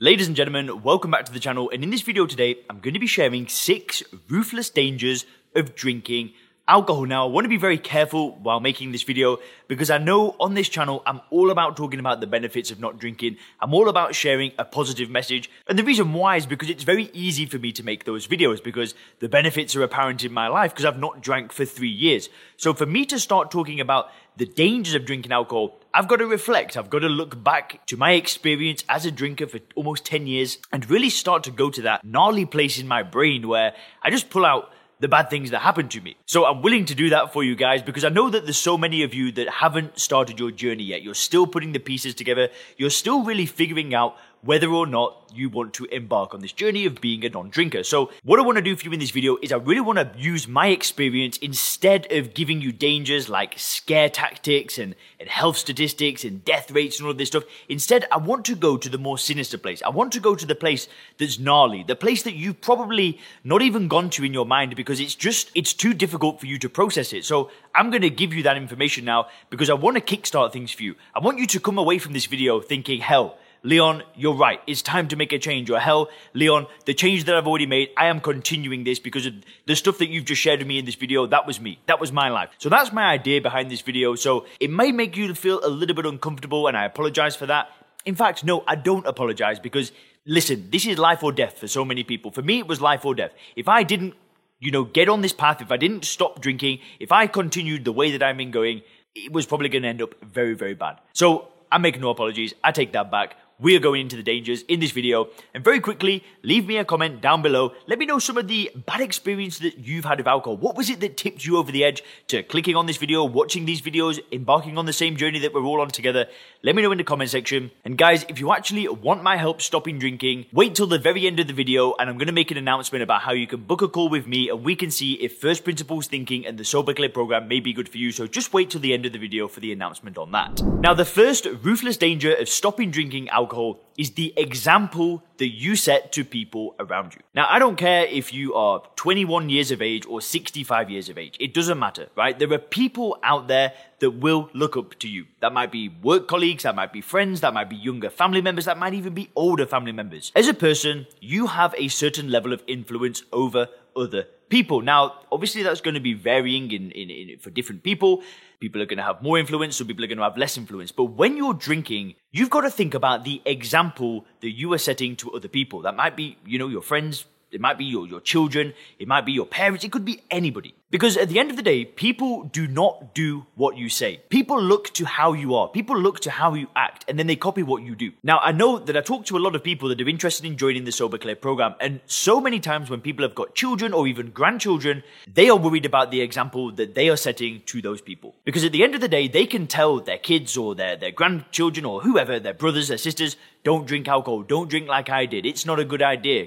Ladies and gentlemen, welcome back to the channel. And in this video today I'm going to be sharing 6 ruthless dangers of drinking alcohol. Now I want to be very careful while making this video because I know on this channel I'm all about talking about the benefits of not drinking. I'm all about sharing a positive message and the reason why is because it's very easy for me to make those videos because the benefits are apparent in my life because I've not drank for 3 years. So for me to start talking about the dangers of drinking alcohol, I've got to reflect. I've got to look back to my experience as a drinker for almost 10 years and really start to go to that gnarly place in my brain where I just pull out the bad things that happened to me. So I'm willing to do that for you guys because I know that there's so many of you that haven't started your journey yet. You're still putting the pieces together. You're still really figuring out whether or not you want to embark on this journey of being a non-drinker. So what I want to do for you in this video is I really want to use my experience instead of giving you dangers like scare tactics and, and health statistics and death rates and all of this stuff. Instead, I want to go to the more sinister place. I want to go to the place that's gnarly, the place that you've probably not even gone to in your mind because it's just, it's too difficult for you to process it. So I'm going to give you that information now because I want to kickstart things for you. I want you to come away from this video thinking, hell, Leon, you're right. It's time to make a change. Or hell, Leon, the change that I've already made, I am continuing this because of the stuff that you've just shared with me in this video. That was me. That was my life. So that's my idea behind this video. So it may make you feel a little bit uncomfortable and I apologize for that. In fact, no, I don't apologize because listen, this is life or death for so many people. For me, it was life or death. If I didn't, you know, get on this path, if I didn't stop drinking, if I continued the way that I've been going, it was probably going to end up very, very bad. So I make no apologies. I take that back we are going into the dangers in this video. And very quickly, leave me a comment down below. Let me know some of the bad experiences that you've had with alcohol. What was it that tipped you over the edge to clicking on this video, watching these videos, embarking on the same journey that we're all on together? Let me know in the comment section. And guys, if you actually want my help stopping drinking, wait till the very end of the video and I'm going to make an announcement about how you can book a call with me and we can see if first principles thinking and the Sober Clear program may be good for you. So just wait till the end of the video for the announcement on that. Now, the first ruthless danger of stopping drinking alcohol alcohol is the example that you set to people around you. Now, I don't care if you are 21 years of age or 65 years of age. It doesn't matter, right? There are people out there that will look up to you. That might be work colleagues, that might be friends, that might be younger family members, that might even be older family members. As a person, you have a certain level of influence over other people. Now, obviously, that's going to be varying in, in, in for different people. People are going to have more influence, some people are going to have less influence. But when you're drinking, you've got to think about the example that you are setting to other people. That might be, you know, your friends, it might be your, your children, it might be your parents, it could be anybody. Because at the end of the day, people do not do what you say. People look to how you are. People look to how you act and then they copy what you do. Now, I know that I talk to a lot of people that are interested in joining the Sober Clear program. And so many times when people have got children or even grandchildren, they are worried about the example that they are setting to those people. Because at the end of the day, they can tell their kids or their, their grandchildren or whoever, their brothers, their sisters, don't drink alcohol. Don't drink like I did. It's not a good idea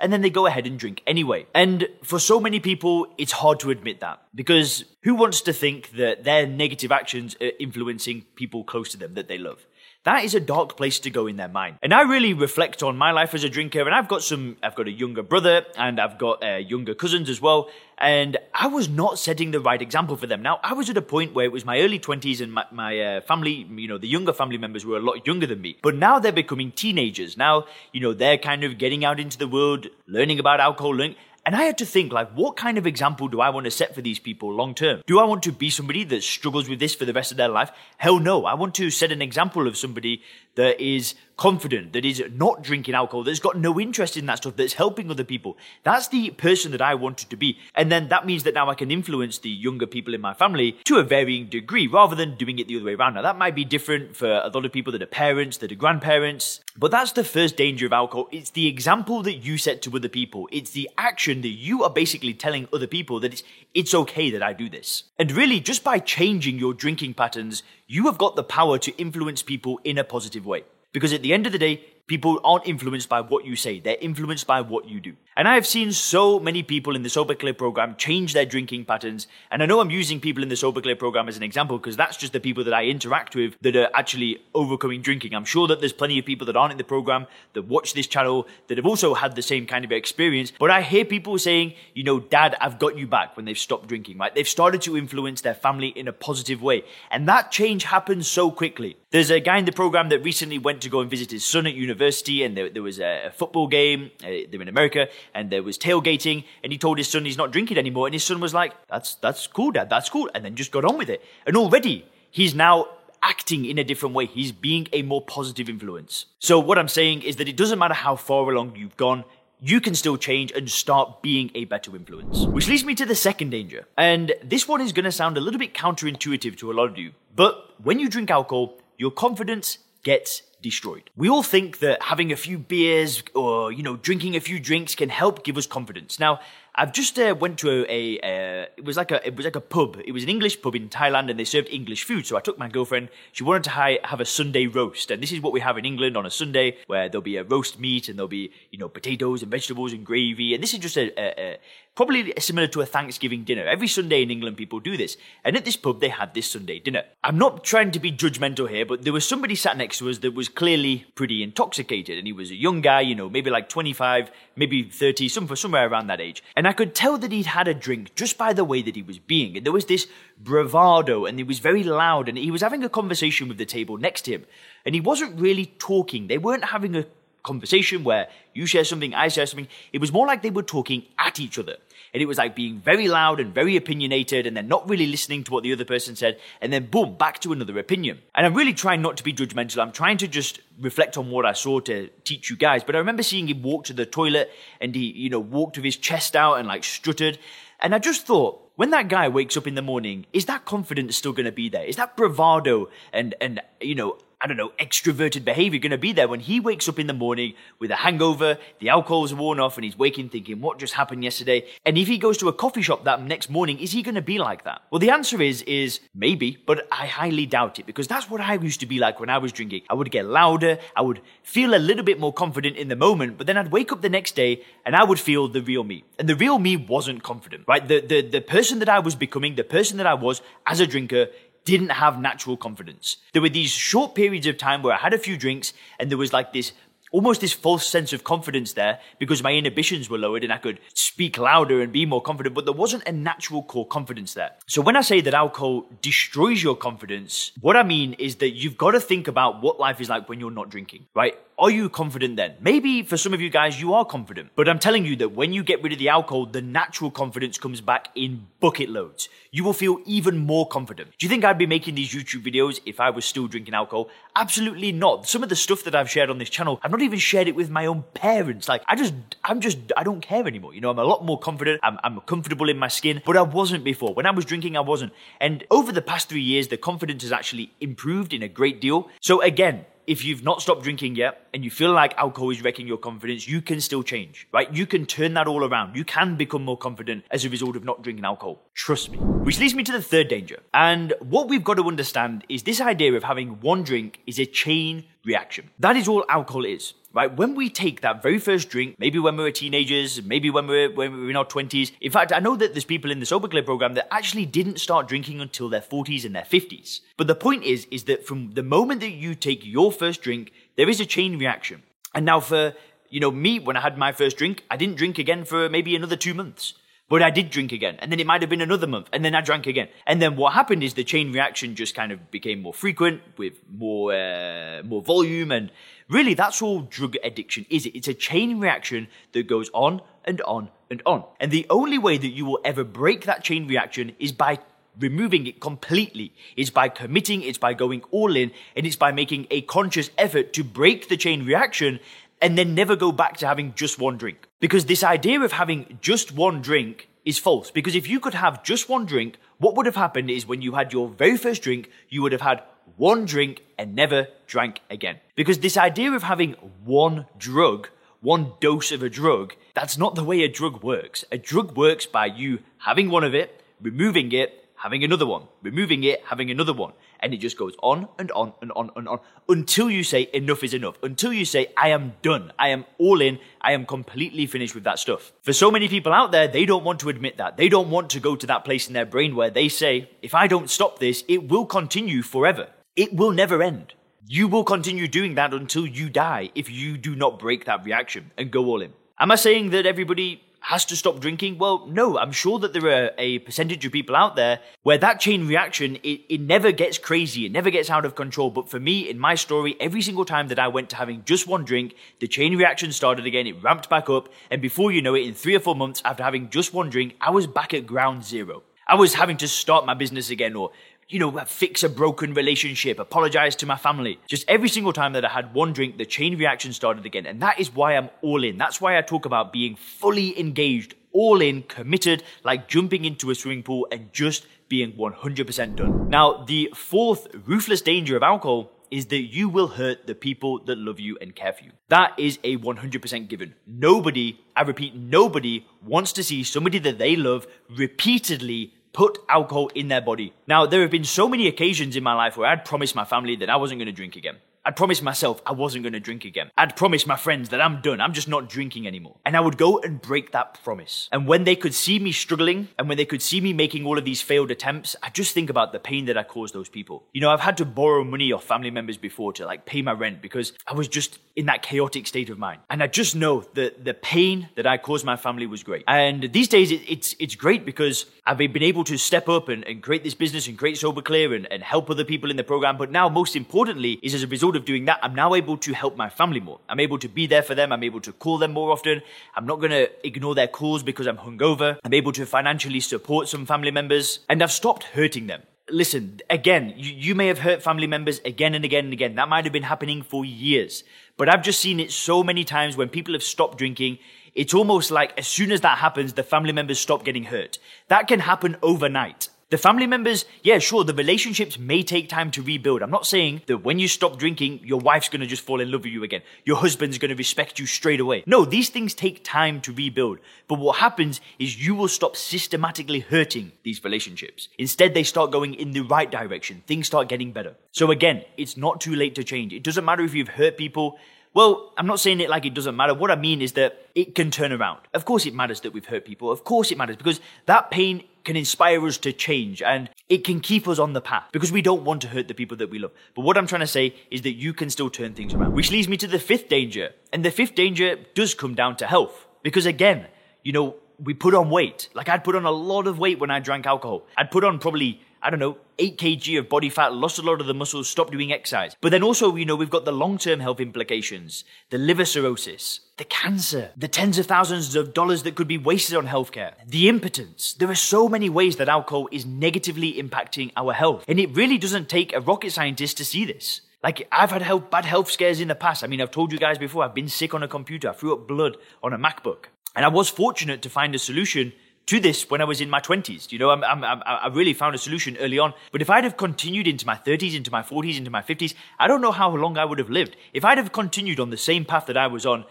and then they go ahead and drink anyway. And for so many people, it's hard to admit that because who wants to think that their negative actions are influencing people close to them that they love? that is a dark place to go in their mind. And I really reflect on my life as a drinker, and I've got some, I've got a younger brother, and I've got uh, younger cousins as well, and I was not setting the right example for them. Now, I was at a point where it was my early 20s, and my, my uh, family, you know, the younger family members were a lot younger than me. But now they're becoming teenagers. Now, you know, they're kind of getting out into the world, learning about alcohol, learning, and I had to think, like, what kind of example do I want to set for these people long term? Do I want to be somebody that struggles with this for the rest of their life? Hell no. I want to set an example of somebody that is confident, that is not drinking alcohol, that's got no interest in that stuff, that's helping other people. That's the person that I wanted to be. And then that means that now I can influence the younger people in my family to a varying degree rather than doing it the other way around. Now, that might be different for a lot of people that are parents, that are grandparents, but that's the first danger of alcohol. It's the example that you set to other people. It's the action that you are basically telling other people that it's, it's okay that I do this. And really, just by changing your drinking patterns, you have got the power to influence people in a positive way. Because at the end of the day, people aren't influenced by what you say, they're influenced by what you do. And I have seen so many people in the Sober Clear program change their drinking patterns. And I know I'm using people in the Sober Clear program as an example because that's just the people that I interact with that are actually overcoming drinking. I'm sure that there's plenty of people that aren't in the program that watch this channel that have also had the same kind of experience. But I hear people saying, you know, dad, I've got you back when they've stopped drinking, right? They've started to influence their family in a positive way. And that change happens so quickly. There's a guy in the program that recently went to go and visit his son at university and there, there was a, football game. Uh, they're in America and there was tailgating and he told his son he's not drinking anymore and his son was like that's that's cool dad that's cool and then just got on with it and already he's now acting in a different way he's being a more positive influence so what i'm saying is that it doesn't matter how far along you've gone you can still change and start being a better influence. Which leads me to the second danger. And this one is to sound a little bit counterintuitive to a lot of you. But when you drink alcohol, your confidence gets destroyed. We all think that having a few beers or, you know, drinking a few drinks can help give us confidence. Now, I've just uh, went to a, a uh, it was like a it was like a pub. It was an English pub in Thailand, and they served English food. So I took my girlfriend. She wanted to have a Sunday roast, and this is what we have in England on a Sunday, where there'll be a roast meat and there'll be you know potatoes and vegetables and gravy, and this is just a, a, a probably similar to a Thanksgiving dinner. Every Sunday in England, people do this, and at this pub they had this Sunday dinner. I'm not trying to be judgmental here, but there was somebody sat next to us that was clearly pretty intoxicated, and he was a young guy, you know, maybe like 25, maybe 30, some somewhere around that age. And I could tell that he'd had a drink just by the way that he was being. And there was this bravado and he was very loud and he was having a conversation with the table next to him. And he wasn't really talking. They weren't having a conversation where you share something, I share something. It was more like they were talking at each other. And it was like being very loud and very opinionated and then not really listening to what the other person said. And then boom, back to another opinion. And I'm really trying not to be judgmental. I'm trying to just reflect on what I saw to teach you guys. But I remember seeing him walk to the toilet and he, you know, walked with his chest out and like strutted. And I just thought, when that guy wakes up in the morning, is that confidence still going to be there? Is that bravado and, and, you know, I don't know, extroverted behavior going to be there when he wakes up in the morning with a hangover, the alcohol's worn off, and he's waking thinking, what just happened yesterday? And if he goes to a coffee shop that next morning, is he going to be like that? Well, the answer is, is maybe, but I highly doubt it because that's what I used to be like when I was drinking. I would get louder, I would feel a little bit more confident in the moment, but then I'd wake up the next day and I would feel the real me. And the real me wasn't confident, right? The, the, the person that I was becoming, the person that I was as a drinker, didn't have natural confidence. There were these short periods of time where I had a few drinks and there was like this almost this false sense of confidence there because my inhibitions were lowered and I could speak louder and be more confident, but there wasn't a natural core confidence there. So when I say that alcohol destroys your confidence, what I mean is that you've got to think about what life is like when you're not drinking, right? Are you confident then? Maybe for some of you guys, you are confident. But I'm telling you that when you get rid of the alcohol, the natural confidence comes back in bucket loads. You will feel even more confident. Do you think I'd be making these YouTube videos if I was still drinking alcohol? Absolutely not. Some of the stuff that I've shared on this channel, I've not even shared it with my own parents. Like, I just, I'm just, I don't care anymore. You know, I'm a lot more confident. I'm, I'm comfortable in my skin, but I wasn't before. When I was drinking, I wasn't. And over the past three years, the confidence has actually improved in a great deal. So again, if you've not stopped drinking yet and you feel like alcohol is wrecking your confidence, you can still change, right? You can turn that all around. You can become more confident as a result of not drinking alcohol. Trust me. Which leads me to the third danger. And what we've got to understand is this idea of having one drink is a chain reaction. That is all alcohol is right? When we take that very first drink, maybe when we were teenagers, maybe when we were, when we were in our 20s. In fact, I know that there's people in the Sober Clear program that actually didn't start drinking until their 40s and their 50s. But the point is, is that from the moment that you take your first drink, there is a chain reaction. And now for, you know, me, when I had my first drink, I didn't drink again for maybe another two months. But I did drink again. And then it might have been another month. And then I drank again. And then what happened is the chain reaction just kind of became more frequent with more, uh, more volume. And really, that's all drug addiction is. It's a chain reaction that goes on and on and on. And the only way that you will ever break that chain reaction is by removing it completely. It's by committing, it's by going all in, and it's by making a conscious effort to break the chain reaction and then never go back to having just one drink. Because this idea of having just one drink is false. Because if you could have just one drink, what would have happened is when you had your very first drink, you would have had one drink and never drank again. Because this idea of having one drug, one dose of a drug, that's not the way a drug works. A drug works by you having one of it, removing it, having another one, removing it, having another one. And it just goes on and on and on and on until you say enough is enough. Until you say, I am done. I am all in. I am completely finished with that stuff. For so many people out there, they don't want to admit that. They don't want to go to that place in their brain where they say, if I don't stop this, it will continue forever. It will never end. You will continue doing that until you die if you do not break that reaction and go all in. Am I saying that everybody has to stop drinking? Well, no, I'm sure that there are a percentage of people out there where that chain reaction, it, it never gets crazy, it never gets out of control. But for me, in my story, every single time that I went to having just one drink, the chain reaction started again, it ramped back up, and before you know it, in three or four months after having just one drink, I was back at ground zero. I was having to start my business again or you know, fix a broken relationship, apologize to my family. Just every single time that I had one drink, the chain reaction started again. And that is why I'm all in. That's why I talk about being fully engaged, all in, committed, like jumping into a swimming pool and just being 100% done. Now, the fourth ruthless danger of alcohol is that you will hurt the people that love you and care for you. That is a 100% given. Nobody, I repeat, nobody wants to see somebody that they love repeatedly put alcohol in their body. Now, there have been so many occasions in my life where I'd promised my family that I wasn't going to drink again. I'd promised myself I wasn't going to drink again. I'd promised my friends that I'm done. I'm just not drinking anymore. And I would go and break that promise. And when they could see me struggling and when they could see me making all of these failed attempts, I just think about the pain that I caused those people. You know, I've had to borrow money off family members before to like pay my rent because I was just in that chaotic state of mind. And I just know that the pain that I caused my family was great. And these days it, it's, it's great because I've been able to step up and, and create this business and create Sober Clear and, and help other people in the program. But now most importantly is as a result of doing that, I'm now able to help my family more. I'm able to be there for them. I'm able to call them more often. I'm not going to ignore their calls because I'm hungover. I'm able to financially support some family members and I've stopped hurting them listen, again, you, you, may have hurt family members again and again and again. That might have been happening for years. But I've just seen it so many times when people have stopped drinking. It's almost like as soon as that happens, the family members stop getting hurt. That can happen overnight. The family members, yeah, sure, the relationships may take time to rebuild. I'm not saying that when you stop drinking, your wife's gonna just fall in love with you again. Your husband's gonna respect you straight away. No, these things take time to rebuild. But what happens is you will stop systematically hurting these relationships. Instead, they start going in the right direction. Things start getting better. So again, it's not too late to change. It doesn't matter if you've hurt people. Well, I'm not saying it like it doesn't matter. What I mean is that it can turn around. Of course it matters that we've hurt people. Of course it matters because that pain can inspire us to change and it can keep us on the path because we don't want to hurt the people that we love. But what I'm trying to say is that you can still turn things around. Which leads me to the fifth danger. And the fifth danger does come down to health. Because again, you know, we put on weight. Like I'd put on a lot of weight when I drank alcohol. I'd put on probably I don't know, 8 kg of body fat, lost a lot of the muscles, stopped doing exercise. But then also, you know, we've got the long term health implications, the liver cirrhosis, the cancer, the tens of thousands of dollars that could be wasted on healthcare, the impotence. There are so many ways that alcohol is negatively impacting our health. And it really doesn't take a rocket scientist to see this. Like, I've had health, bad health scares in the past. I mean, I've told you guys before, I've been sick on a computer. I threw up blood on a MacBook. And I was fortunate to find a solution to this when I was in my 20s. You know, I'm, I'm, I'm, i really found a solution early on. But if I'd have continued into my 30s, into my 40s, into my 50s, I don't know how long I would have lived. If I'd have continued on the same path that I was on,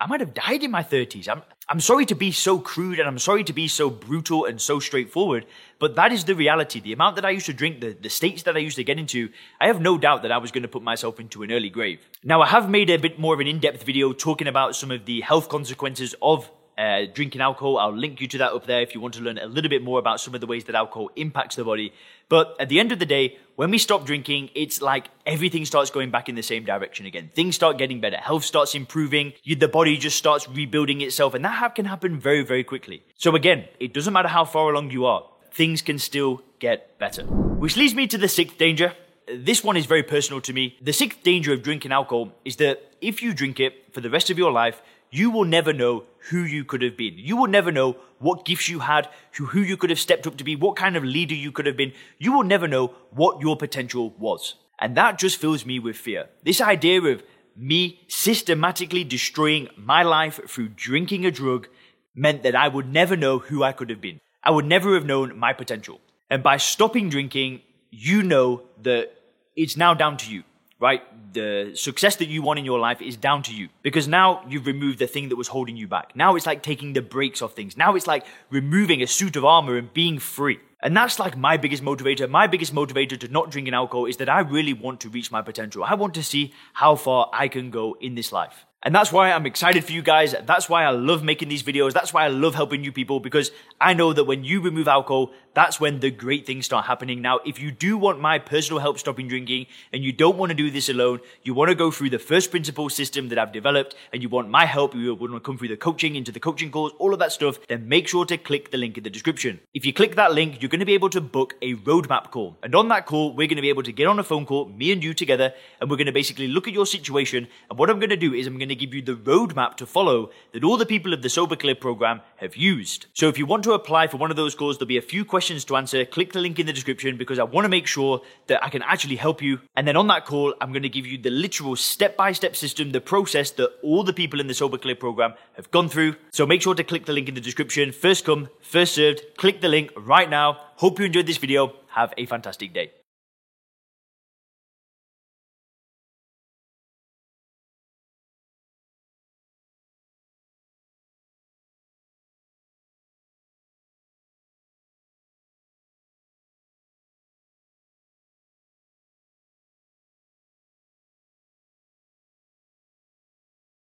I might have died in my 30s. I'm, I'm sorry to be so crude and I'm sorry to be so brutal and so straightforward, but that is the reality. The amount that I used to drink, the, the states that I used to get into, I have no doubt that I was going to put myself into an early grave. Now, I have made a bit more of an in depth video talking about some of the health consequences of uh, drinking alcohol. I'll link you to that up there if you want to learn a little bit more about some of the ways that alcohol impacts the body. But at the end of the day, when we stop drinking, it's like everything starts going back in the same direction again. Things start getting better. Health starts improving. You, the body just starts rebuilding itself. And that can happen very, very quickly. So again, it doesn't matter how far along you are. Things can still get better. Which leads me to the sixth danger. This one is very personal to me. The sixth danger of drinking alcohol is that if you drink it for the rest of your life, you will never know who you could have been. You will never know what gifts you had, who, you could have stepped up to be, what kind of leader you could have been. You will never know what your potential was. And that just fills me with fear. This idea of me systematically destroying my life through drinking a drug meant that I would never know who I could have been. I would never have known my potential. And by stopping drinking, you know that it's now down to you. Right? The success that you want in your life is down to you because now you've removed the thing that was holding you back. Now it's like taking the brakes off things. Now it's like removing a suit of armor and being free. And that's like my biggest motivator. My biggest motivator to not drinking alcohol is that I really want to reach my potential. I want to see how far I can go in this life. And that's why I'm excited for you guys. That's why I love making these videos. That's why I love helping you people because I know that when you remove alcohol, that's when the great things start happening. Now, if you do want my personal help stopping drinking and you don't want to do this alone, you want to go through the first principle system that I've developed and you want my help, you want to come through the coaching into the coaching calls, all of that stuff, then make sure to click the link in the description. If you click that link, you're going to be able to book a roadmap call. And on that call, we're going to be able to get on a phone call, me and you together, and we're going to basically look at your situation. And what I'm going to do is I'm going give you the roadmap to follow that all the people of the Sober Clear program have used. So if you want to apply for one of those calls, there'll be a few questions to answer. Click the link in the description because I want to make sure that I can actually help you. And then on that call, I'm going to give you the literal step by step system, the process that all the people in the Sober Clear program have gone through. So make sure to click the link in the description. First come, first served. Click the link right now. Hope you enjoyed this video. Have a fantastic day.